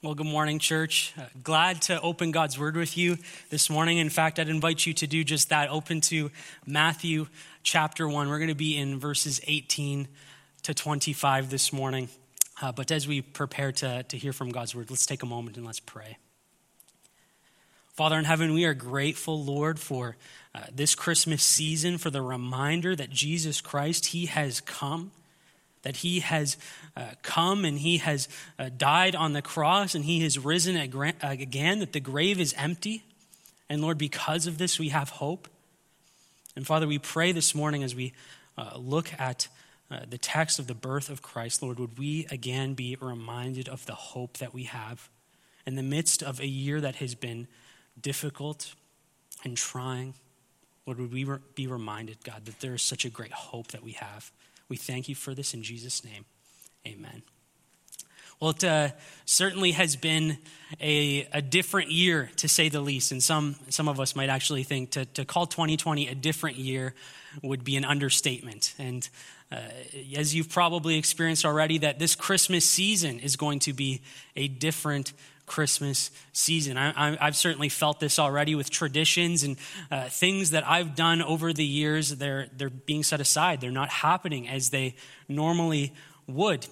Well, good morning, church. Uh, glad to open God's word with you this morning. In fact, I'd invite you to do just that. Open to Matthew chapter 1. We're going to be in verses 18 to 25 this morning. Uh, but as we prepare to, to hear from God's word, let's take a moment and let's pray. Father in heaven, we are grateful, Lord, for uh, this Christmas season, for the reminder that Jesus Christ, He has come that he has uh, come and he has uh, died on the cross and he has risen again, that the grave is empty. And Lord, because of this, we have hope. And Father, we pray this morning as we uh, look at uh, the text of the birth of Christ, Lord, would we again be reminded of the hope that we have in the midst of a year that has been difficult and trying. Lord, would we be reminded, God, that there is such a great hope that we have. We thank you for this in Jesus' name. Amen. Well, it uh, certainly has been a, a different year, to say the least. And some, some of us might actually think to, to call 2020 a different year would be an understatement. And uh, as you've probably experienced already, that this Christmas season is going to be a different Christmas season. I, have certainly felt this already with traditions and uh, things that I've done over the years. They're, they're being set aside, they're not happening as they normally would.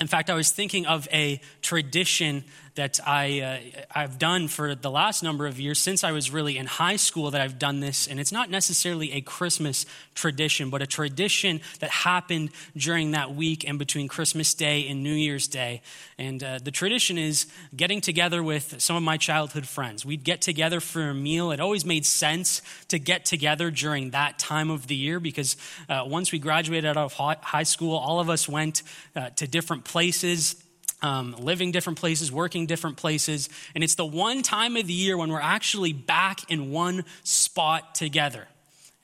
In fact, I was thinking of a tradition that I, uh, I've done for the last number of years since I was really in high school that I've done this. And it's not necessarily a Christmas tradition, but a tradition that happened during that week and between Christmas Day and New Year's Day. And uh, the tradition is getting together with some of my childhood friends. We'd get together for a meal. It always made sense to get together during that time of the year because uh, once we graduated out of high school, all of us went uh, to different places um, living different places, working different places. And it's the one time of the year when we're actually back in one spot together.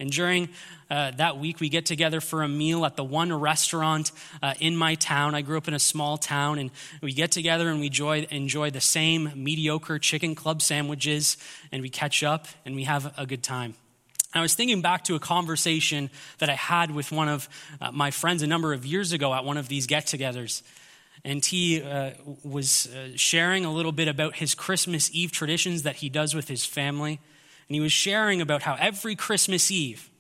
And during uh, that week, we get together for a meal at the one restaurant uh, in my town. I grew up in a small town, and we get together and we enjoy, enjoy the same mediocre chicken club sandwiches, and we catch up and we have a good time. I was thinking back to a conversation that I had with one of uh, my friends a number of years ago at one of these get togethers and he uh, was uh, sharing a little bit about his Christmas Eve traditions that he does with his family. And he was sharing about how every Christmas Eve,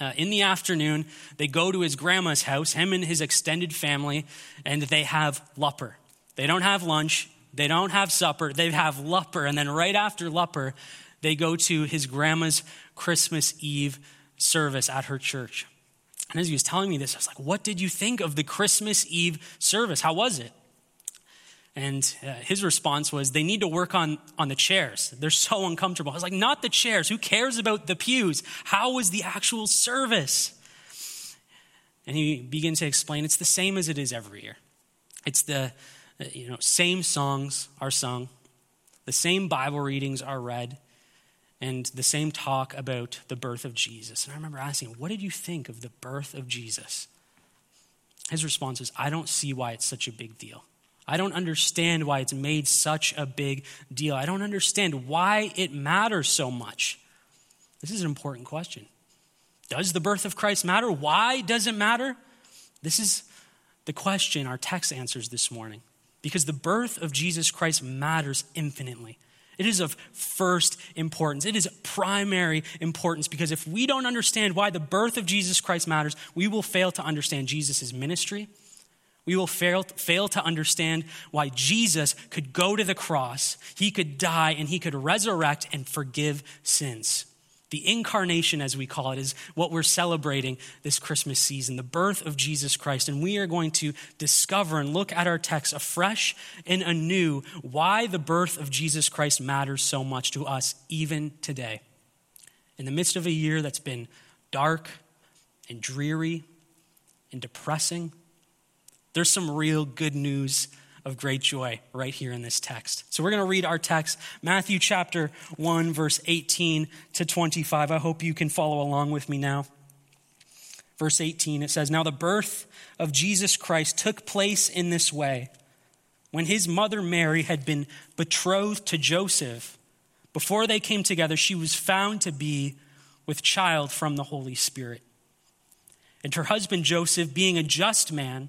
uh, in the afternoon, they go to his grandma's house, him and his extended family, and they have lupper. They don't have lunch, they don't have supper, they have lupper. And then right after lupper, they go to his grandma's Christmas Eve service at her church. And as he was telling me this, I was like, What did you think of the Christmas Eve service? How was it? And uh, his response was, They need to work on, on the chairs. They're so uncomfortable. I was like, Not the chairs. Who cares about the pews? How was the actual service? And he began to explain it's the same as it is every year. It's the uh, you know, same songs are sung, the same Bible readings are read, and the same talk about the birth of Jesus. And I remember asking What did you think of the birth of Jesus? His response was, I don't see why it's such a big deal. I don't understand why it's made such a big deal. I don't understand why it matters so much. This is an important question. Does the birth of Christ matter? Why does it matter? This is the question our text answers this morning. Because the birth of Jesus Christ matters infinitely. It is of first importance. It is primary importance because if we don't understand why the birth of Jesus Christ matters, we will fail to understand Jesus' ministry. We will fail, fail to understand why Jesus could go to the cross, he could die, and he could resurrect and forgive sins. The incarnation, as we call it, is what we're celebrating this Christmas season, the birth of Jesus Christ. And we are going to discover and look at our text afresh and anew why the birth of Jesus Christ matters so much to us even today. In the midst of a year that's been dark and dreary and depressing, there's some real good news of great joy right here in this text. So we're going to read our text, Matthew chapter 1, verse 18 to 25. I hope you can follow along with me now. Verse 18, it says, Now the birth of Jesus Christ took place in this way. When his mother Mary had been betrothed to Joseph, before they came together, she was found to be with child from the Holy Spirit. And her husband Joseph, being a just man,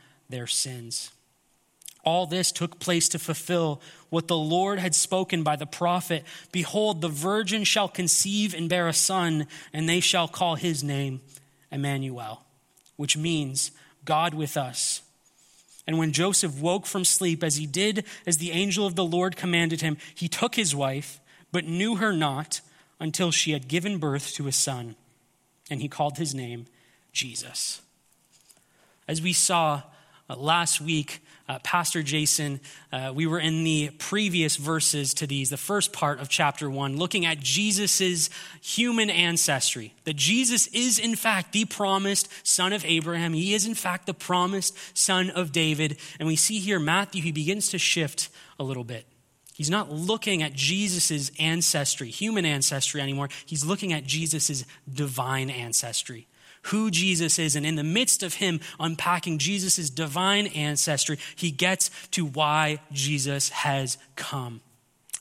their sins. All this took place to fulfill what the Lord had spoken by the prophet Behold, the virgin shall conceive and bear a son, and they shall call his name Emmanuel, which means God with us. And when Joseph woke from sleep, as he did as the angel of the Lord commanded him, he took his wife, but knew her not until she had given birth to a son. And he called his name Jesus. As we saw uh, last week, uh, Pastor Jason, uh, we were in the previous verses to these, the first part of chapter one, looking at Jesus' human ancestry. That Jesus is, in fact, the promised son of Abraham. He is, in fact, the promised son of David. And we see here, Matthew, he begins to shift a little bit. He's not looking at Jesus' ancestry, human ancestry anymore. He's looking at Jesus' divine ancestry who Jesus is. And in the midst of him unpacking Jesus' divine ancestry, he gets to why Jesus has come.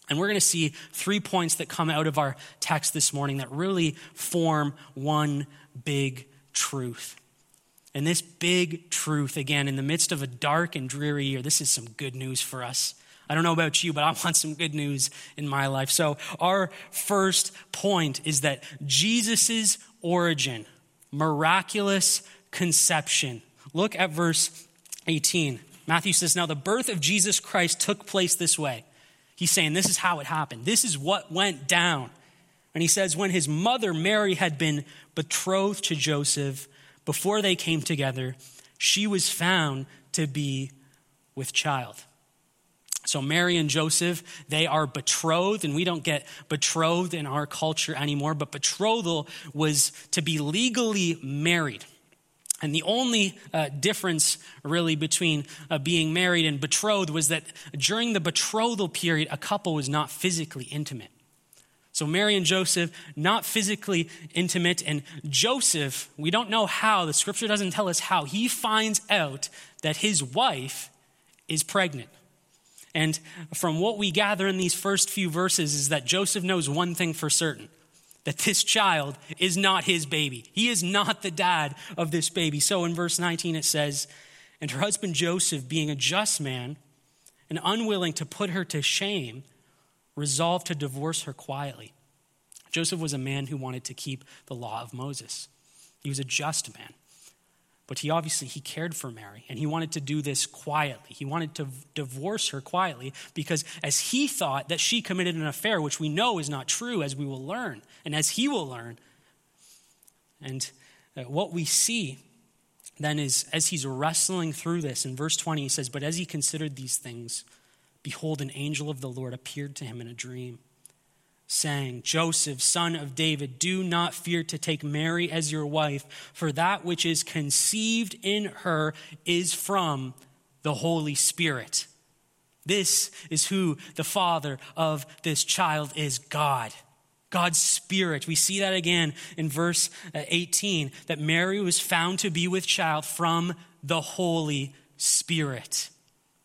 And we're going to see three points that come out of our text this morning that really form one big truth. And this big truth, again, in the midst of a dark and dreary year, this is some good news for us. I don't know about you, but I want some good news in my life. So, our first point is that Jesus' origin miraculous conception. Look at verse 18. Matthew says, Now the birth of Jesus Christ took place this way. He's saying, This is how it happened. This is what went down. And he says, When his mother Mary had been betrothed to Joseph, before they came together, she was found to be with child. So, Mary and Joseph, they are betrothed, and we don't get betrothed in our culture anymore, but betrothal was to be legally married. And the only uh, difference, really, between uh, being married and betrothed was that during the betrothal period, a couple was not physically intimate. So, Mary and Joseph, not physically intimate. And Joseph, we don't know how, the scripture doesn't tell us how, he finds out that his wife is pregnant. And from what we gather in these first few verses is that Joseph knows one thing for certain that this child is not his baby. He is not the dad of this baby. So in verse 19 it says, And her husband Joseph, being a just man and unwilling to put her to shame, resolved to divorce her quietly. Joseph was a man who wanted to keep the law of Moses. He was a just man. But he obviously he cared for Mary and he wanted to do this quietly. He wanted to divorce her quietly because as he thought that she committed an affair which we know is not true as we will learn and as he will learn. And uh, what we see then is as he's wrestling through this in verse 20 he says but as he considered these things behold an angel of the Lord appeared to him in a dream saying, Joseph, son of David, do not fear to take Mary as your wife, for that which is conceived in her is from the Holy Spirit. This is who the father of this child is God. God's Spirit. We see that again in verse uh, 18 that Mary was found to be with child from the Holy Spirit.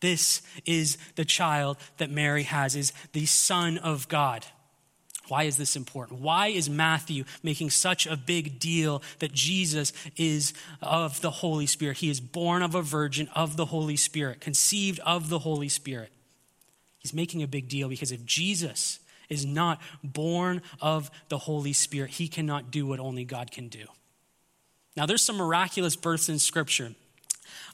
This is the child that Mary has, is the Son of God. Why is this important? Why is Matthew making such a big deal that Jesus is of the Holy Spirit? He is born of a virgin of the Holy Spirit, conceived of the Holy Spirit. He's making a big deal because if Jesus is not born of the Holy Spirit, he cannot do what only God can do. Now, there's some miraculous births in Scripture.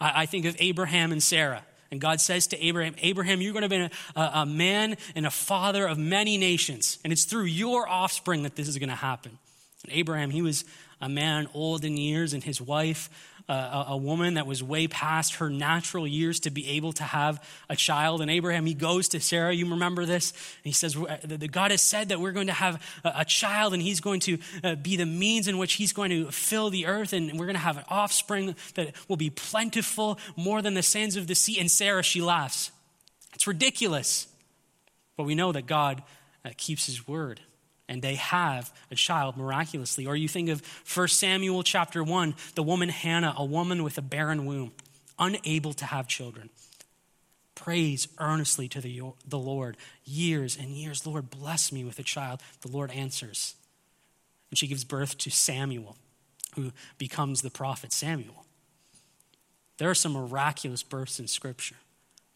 I, think of Abraham and Sarah. And God says to Abraham, Abraham, you're going to be a, a, man and a father of many nations. And it's through your offspring that this is going to happen. And Abraham, he was a man old in years, and his wife a, a woman that was way past her natural years to be able to have a child. And Abraham, he goes to Sarah. You remember this? And he says, the God has said that we're going to have a, a child, and he's going to uh, be the means in which he's going to fill the earth, and we're going to have an offspring that will be plentiful, more than the sands of the sea. And Sarah, she laughs. It's ridiculous. But we know that God uh, keeps his word and they have a child miraculously. Or you think of 1 Samuel chapter 1, the woman Hannah, a woman with a barren womb, unable to have children. Prays earnestly to the, the Lord years and years. Lord, bless me with a child. The Lord answers. And she gives birth to Samuel, who becomes the prophet Samuel. There are some miraculous births in Scripture,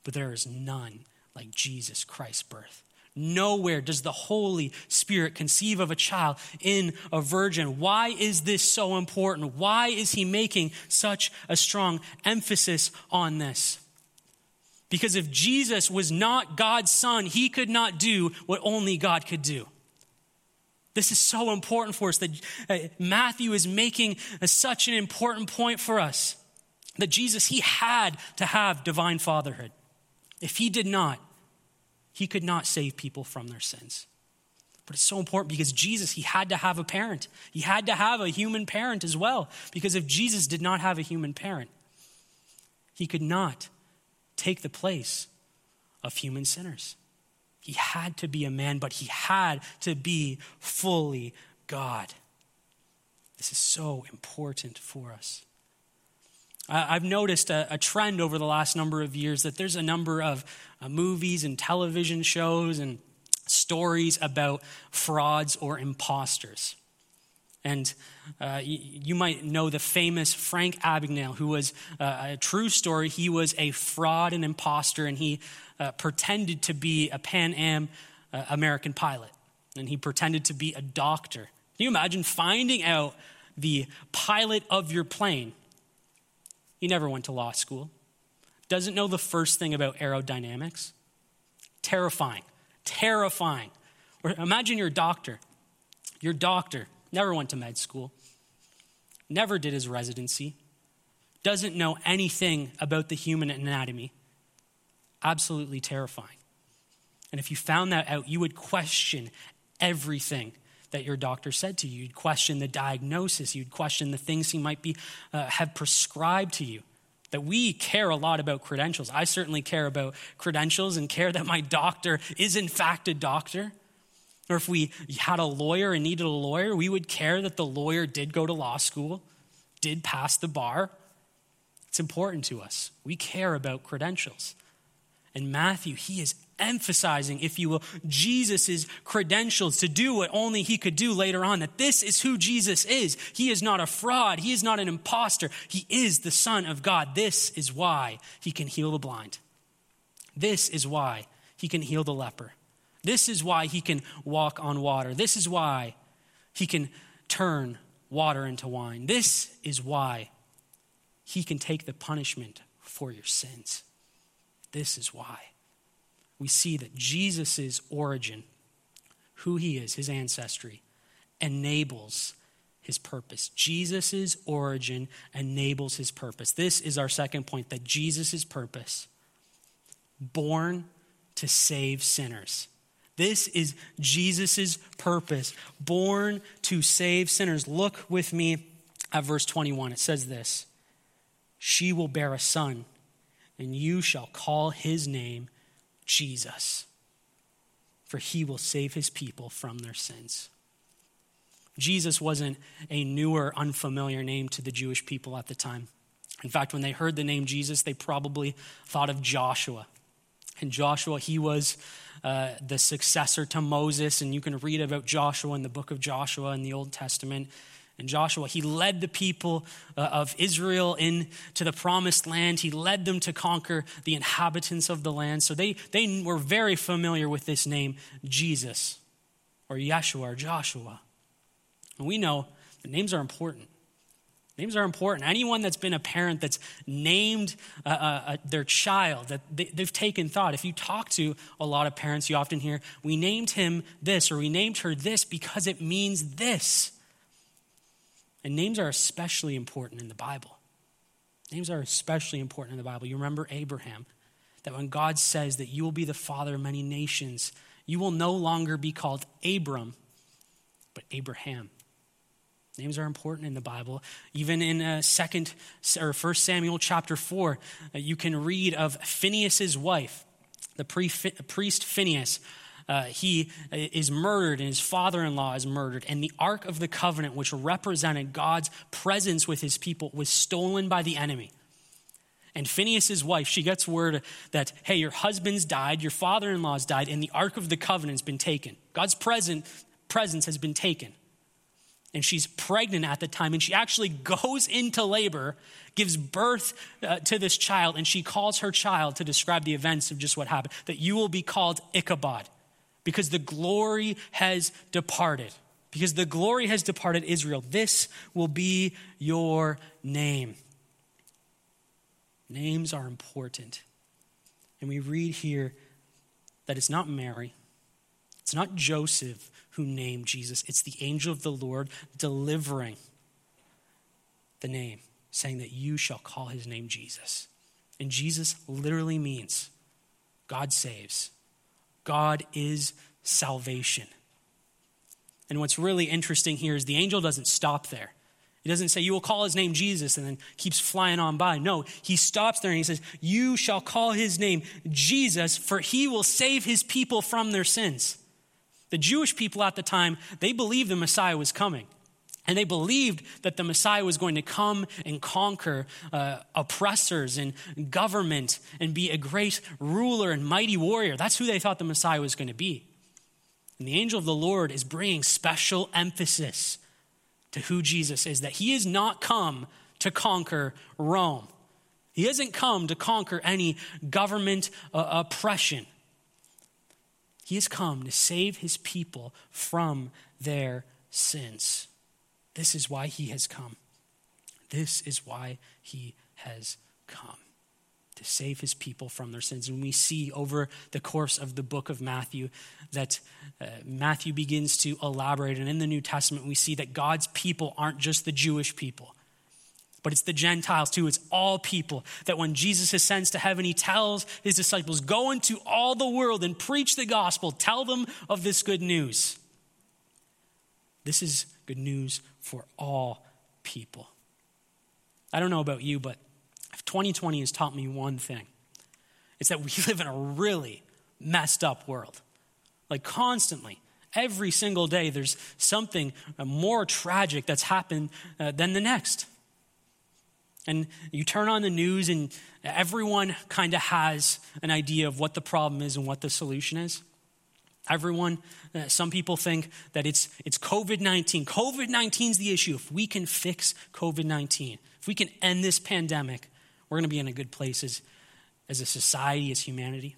but there is none like Jesus Christ's birth. Nowhere does the Holy Spirit conceive of a child in a virgin. Why is this so important? Why is he making such a strong emphasis on this? Because if Jesus was not God's son, he could not do what only God could do. This is so important for us that uh, Matthew is making such an important point for us that Jesus, he had to have divine fatherhood. If he did not, he could not save people from their sins. But it's so important because Jesus, he had to have a parent. He had to have a human parent as well. Because if Jesus did not have a human parent, he could not take the place of human sinners. He had to be a man, but he had to be fully God. This is so important for us. I've noticed a, a, trend over the last number of years that there's a number of uh, movies and television shows and stories about frauds or imposters. And uh, you, you, might know the famous Frank Abagnale, who was uh, a true story. He was a fraud and imposter, and he uh, pretended to be a Pan Am uh, American pilot. And he pretended to be a doctor. Can you imagine finding out the pilot of your plane he never went to law school. Doesn't know the first thing about aerodynamics. Terrifying. Terrifying. Or imagine your doctor. Your doctor never went to med school, never did his residency, doesn't know anything about the human anatomy. Absolutely terrifying. And if you found that out, you would question everything that your doctor said to you. You'd question the diagnosis. You'd question the things he might be, uh, have prescribed to you. That we care a lot about credentials. I certainly care about credentials and care that my doctor is, in fact, a doctor. Or if we had a lawyer and needed a lawyer, we would care that the lawyer did go to law school, did pass the bar. It's important to us. We care about credentials. And Matthew, he is emphasizing, if you will, Jesus' credentials to do what only he could do later on. That this is who Jesus is. He is not a fraud. He is not an impostor. He is the Son of God. This is why he can heal the blind. This is why he can heal the leper. This is why he can walk on water. This is why he can turn water into wine. This is why he can take the punishment for your sins. This is why we see that Jesus' origin, who he is, his ancestry, enables his purpose. Jesus' origin enables his purpose. This is our second point that Jesus' purpose, born to save sinners. This is Jesus' purpose, born to save sinners. Look with me at verse 21. It says this She will bear a son, and you shall call his name Jesus, for he will save his people from their sins. Jesus wasn't a newer, unfamiliar name to the Jewish people at the time. In fact, when they heard the name Jesus, they probably thought of Joshua. And Joshua, he was uh, the successor to Moses, and you can read about Joshua in the book of Joshua in the Old Testament. And Joshua, he led the people uh, of Israel into the promised land. He led them to conquer the inhabitants of the land. So they, they were very familiar with this name, Jesus, or Yeshua, or Joshua. And we know that names are important. Names are important. Anyone that's been a parent that's named uh, uh, uh their child, that they, they've taken thought. If you talk to a lot of parents, you often hear, we named him this or we named her this because it means this. And names are especially important in the Bible. Names are especially important in the Bible. You remember Abraham, that when God says that you will be the father of many nations, you will no longer be called Abram, but Abraham. Names are important in the Bible. Even in uh, second or First Samuel chapter four, uh, you can read of Phineas's wife, the priest Phineas, uh, he is murdered and his father in law is murdered. And the Ark of the Covenant, which represented God's presence with his people, was stolen by the enemy. And Phineas's wife, she gets word that, hey, your husband's died, your father in law's died, and the Ark of the Covenant's been taken. God's present, presence has been taken. And she's pregnant at the time, and she actually goes into labor, gives birth uh, to this child, and she calls her child to describe the events of just what happened that you will be called Ichabod because the glory has departed. Because the glory has departed Israel. This will be your name. Names are important. And we read here that it's not Mary, it's not Joseph who named Jesus, it's the angel of the Lord delivering the name, saying that you shall call his name Jesus. And Jesus literally means God saves. God is salvation. And what's really interesting here is the angel doesn't stop there. He doesn't say, You will call his name Jesus, and then keeps flying on by. No, he stops there and he says, You shall call his name Jesus, for he will save his people from their sins. The Jewish people at the time, they believed the Messiah was coming. And they believed that the Messiah was going to come and conquer uh, oppressors and government and be a great ruler and mighty warrior. That's who they thought the Messiah was going to be. And the angel of the Lord is bringing special emphasis to who Jesus is that he has not come to conquer Rome. He hasn't come to conquer any government uh, oppression. He has come to save his people from their sins. This is why he has come. This is why he has come to save his people from their sins. And we see over the course of the book of Matthew that uh, Matthew begins to elaborate. And in the New Testament, we see that God's people aren't just the Jewish people, but it's the Gentiles too. It's all people. That when Jesus ascends to heaven, he tells his disciples, Go into all the world and preach the gospel, tell them of this good news. This is good news for all people. I don't know about you, but if 2020 has taught me one thing, it's that we live in a really messed up world. Like constantly, every single day, there's something more tragic that's happened uh, than the next. And you turn on the news, and everyone kind of has an idea of what the problem is and what the solution is. Everyone, uh, some people think that it's, it's COVID 19. COVID 19 is the issue. If we can fix COVID 19, if we can end this pandemic, we're going to be in a good place as, as a society, as humanity.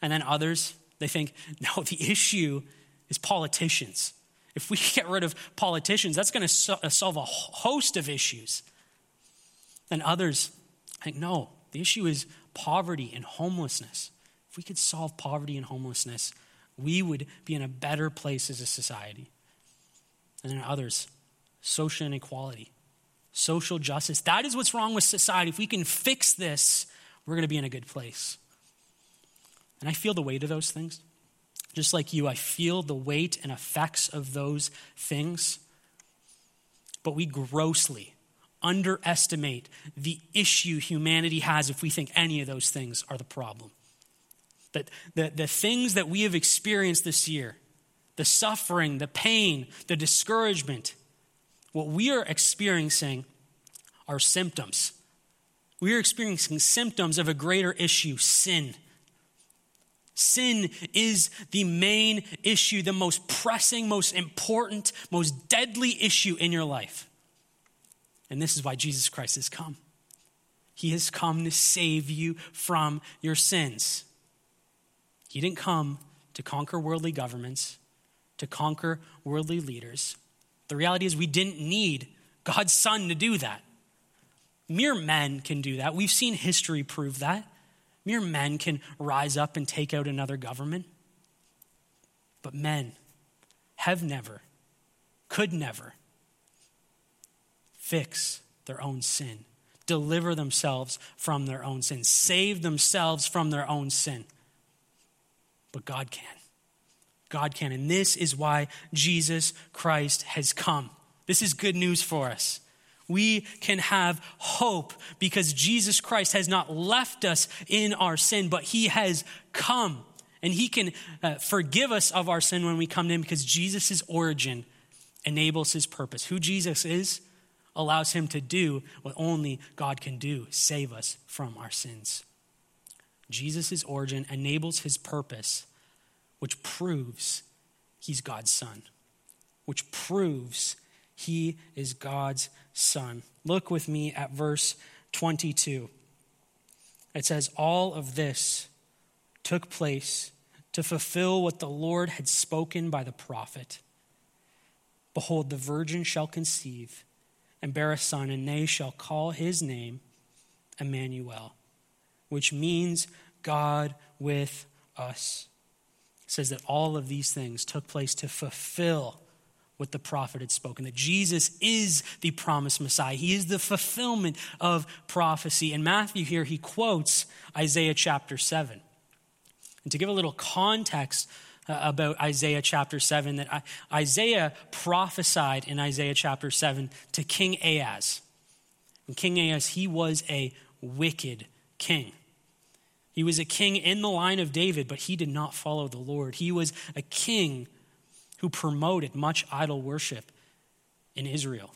And then others, they think, no, the issue is politicians. If we get rid of politicians, that's going to so- uh, solve a host of issues. And others think, no, the issue is poverty and homelessness. If we could solve poverty and homelessness, we would be in a better place as a society. And then others, social inequality, social justice. That is what's wrong with society. If we can fix this, we're going to be in a good place. And I feel the weight of those things. Just like you, I feel the weight and effects of those things. But we grossly underestimate the issue humanity has if we think any of those things are the problem. That the, the things that we have experienced this year, the suffering, the pain, the discouragement, what we are experiencing are symptoms. We are experiencing symptoms of a greater issue sin. Sin is the main issue, the most pressing, most important, most deadly issue in your life. And this is why Jesus Christ has come. He has come to save you from your sins. He didn't come to conquer worldly governments, to conquer worldly leaders. The reality is, we didn't need God's Son to do that. Mere men can do that. We've seen history prove that. Mere men can rise up and take out another government. But men have never, could never fix their own sin, deliver themselves from their own sin, save themselves from their own sin but God can. God can. And this is why Jesus Christ has come. This is good news for us. We can have hope because Jesus Christ has not left us in our sin, but he has come. And he can uh, forgive us of our sin when we come to him because Jesus' origin enables his purpose. Who Jesus is allows him to do what only God can do save us from our sins. Jesus' origin enables his purpose, which proves he's God's son, which proves he is God's son. Look with me at verse 22. It says, All of this took place to fulfill what the Lord had spoken by the prophet. Behold, the virgin shall conceive and bear a son, and they shall call his name Emmanuel, which means God with us. It says that all of these things took place to fulfill what the prophet had spoken that Jesus is the promised Messiah. He is the fulfillment of prophecy. And Matthew here, he quotes Isaiah chapter 7. And to give a little context uh, about Isaiah chapter 7, that Isaiah prophesied in Isaiah chapter 7 to King Ahaz. And King Ahaz, he was a wicked king. He was a king in the line of David, but he did not follow the Lord. He was a king who promoted much idol worship in Israel.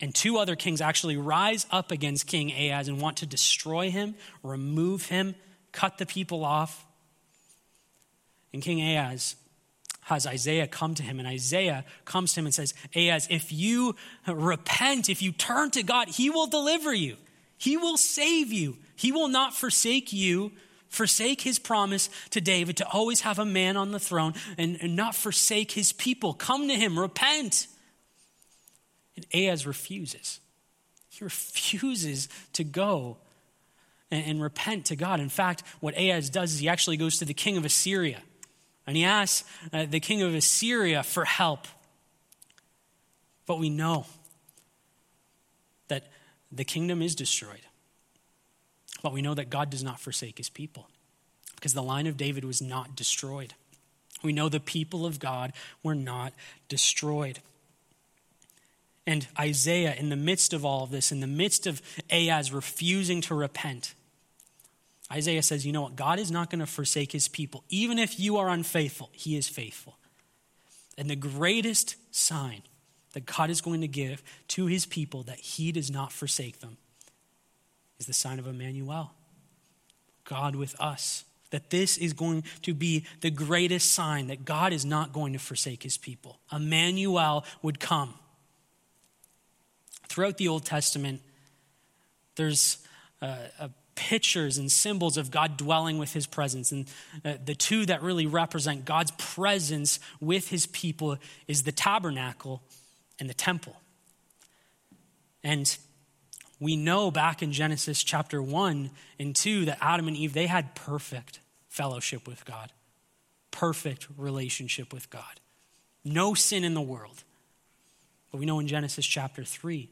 And two other kings actually rise up against King Ahaz and want to destroy him, remove him, cut the people off. And King Ahaz has Isaiah come to him, and Isaiah comes to him and says, Ahaz, if you repent, if you turn to God, he will deliver you, he will save you, he will not forsake you forsake his promise to David to always have a man on the throne and, and not forsake his people. Come to him, repent. And Ahaz refuses. He refuses to go and, and repent to God. In fact, what Ahaz does is he actually goes to the king of Assyria and he asks uh, the king of Assyria for help. But we know the kingdom is destroyed. But we know that God does not forsake his people because the line of David was not destroyed. We know the people of God were not destroyed. And Isaiah, in the midst of all of this, in the midst of Ahaz refusing to repent, Isaiah says, You know what? God is not going to forsake his people. Even if you are unfaithful, he is faithful. And the greatest sign that God is going to give to his people that he does not forsake them is the sign of Emmanuel, God with us. That this is going to be the greatest sign that God is not going to forsake his people. Emmanuel would come. Throughout the Old Testament, there's uh, uh, pictures and symbols of God dwelling with his presence. And uh, the two that really represent God's presence with his people is the tabernacle and the temple. And we know back in Genesis chapter 1 and 2 that Adam and Eve, they had perfect fellowship with God, perfect relationship with God. No sin in the world. But we know in Genesis chapter 3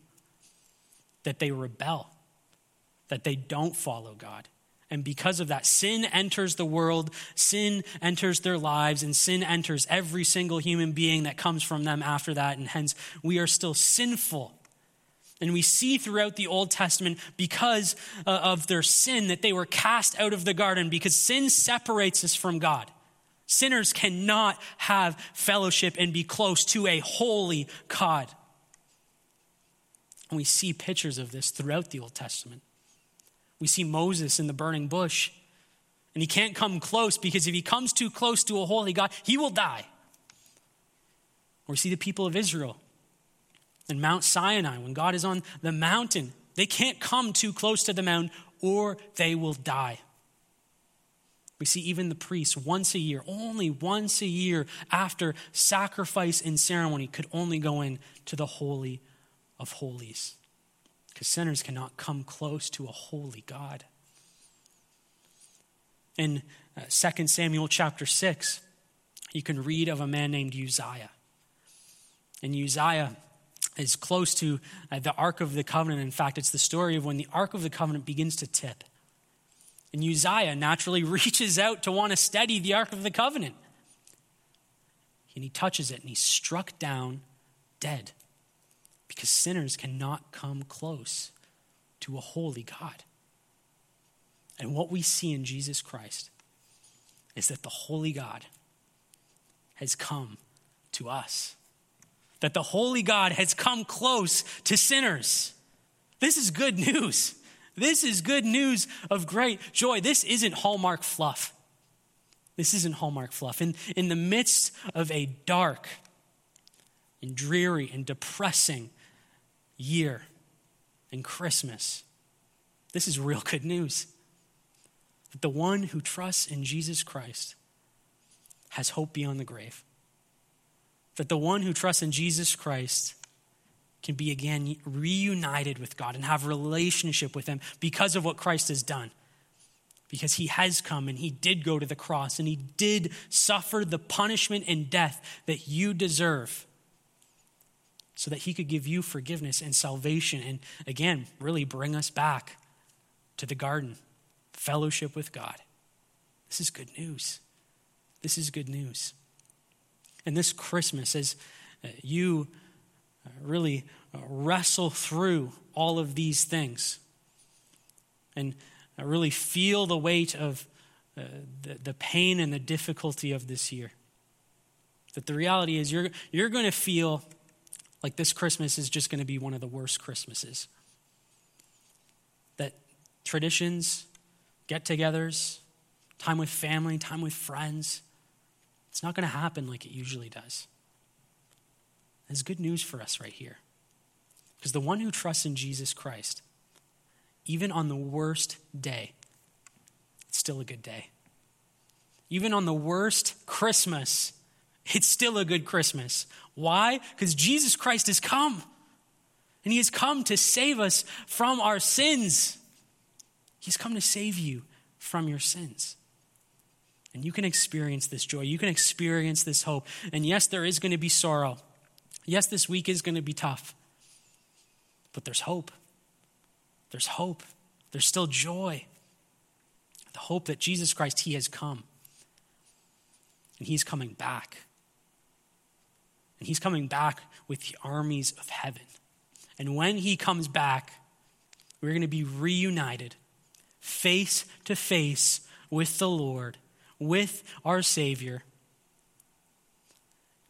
that they rebel, that they don't follow God. And because of that, sin enters the world, sin enters their lives, and sin enters every single human being that comes from them after that. And hence, we are still sinful and we see throughout the Old Testament, because uh, of their sin, that they were cast out of the garden because sin separates us from God. Sinners cannot have fellowship and be close to a holy God. And we see pictures of this throughout the Old Testament. We see Moses in the burning bush, and he can't come close because if he comes too close to a holy God, he will die. Or we see the people of Israel in Mount Sinai, when God is on the mountain, they can't come too close to the mountain or they will die. We see even the priests once a year, only once a year after sacrifice and ceremony, could only go in to the Holy of Holies. Because sinners cannot come close to a holy God. In uh, 2 Samuel chapter 6, you can read of a man named Uzziah. And Uzziah is close to uh, the Ark of the Covenant. In fact, it's the story of when the Ark of the Covenant begins to tip. And Uzziah naturally reaches out to want to steady the Ark of the Covenant. And he touches it and he's struck down dead. Because sinners cannot come close to a holy God. And what we see in Jesus Christ is that the holy God has come to us, that the holy God has come close to sinners. This is good news. This is good news of great joy. This isn't Hallmark fluff. This isn't Hallmark fluff. In, in the midst of a dark and dreary and depressing year and Christmas, this is real good news. That the one who trusts in Jesus Christ has hope beyond the grave. That the one who trusts in Jesus Christ can be again reunited with God and have relationship with him because of what Christ has done. Because he has come and he did go to the cross and he did suffer the punishment and death that you deserve so that he could give you forgiveness and salvation and again really bring us back to the garden, fellowship with God. This is good news. This is good news. And this Christmas, as uh, you uh, really uh, wrestle through all of these things and really feel the weight of the, the pain and the difficulty of this year, that the reality is you're, you're going to feel like this Christmas is just going to be one of the worst Christmases. That traditions, get togethers, time with family, time with friends, it's not going to happen like it usually does. There's good news for us right here. Because the one who trusts in Jesus Christ, even on the worst day, it's still a good day. Even on the worst Christmas, it's still a good Christmas. Why? Because Jesus Christ has come. And he has come to save us from our sins. He's come to save you from your sins. And you can experience this joy. You can experience this hope. And yes, there is going to be sorrow. Yes, this week is going to be tough. But there's hope. There's hope. There's still joy. The hope that Jesus Christ, He has come. And He's coming back. And He's coming back with the armies of heaven. And when He comes back, we're going to be reunited face to face with the Lord, with our Savior.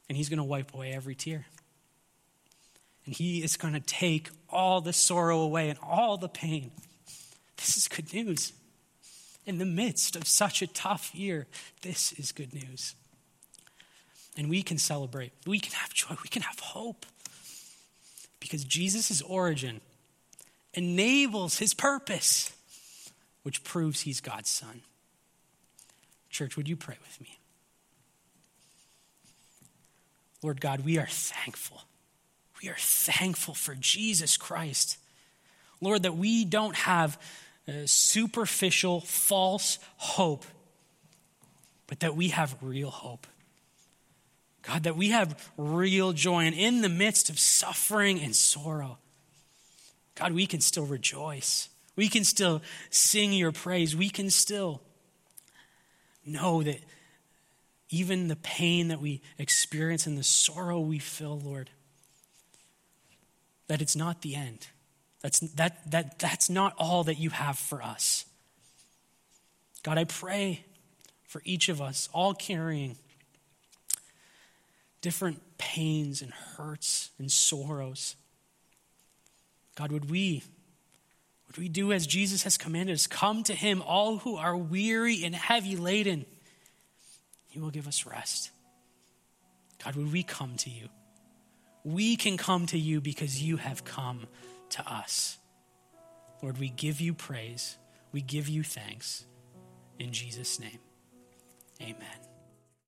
And He's going to wipe away every tear. And He is going to take all the sorrow away and all the pain. This is good news. In the midst of such a tough year, this is good news. And we can celebrate, we can have joy, we can have hope. Because Jesus' origin enables his purpose which proves he's God's son. Church, would you pray with me? Lord God, we are thankful. We are thankful for Jesus Christ. Lord, that we don't have uh, superficial, false hope, but that we have real hope. God, that we have real joy. And in the midst of suffering and sorrow, God, we can still rejoice. We can still sing your praise. We can still know that even the pain that we experience and the sorrow we feel, Lord, that it's not the end. That's, that, that, that's not all that you have for us. God, I pray for each of us, all carrying different pains and hurts and sorrows. God, would we would we do as Jesus has commanded us? Come to him, all who are weary and heavy laden. He will give us rest. God, would we come to you? We can come to you because you have come to us. Lord, we give you praise. We give you thanks. In Jesus' name, amen.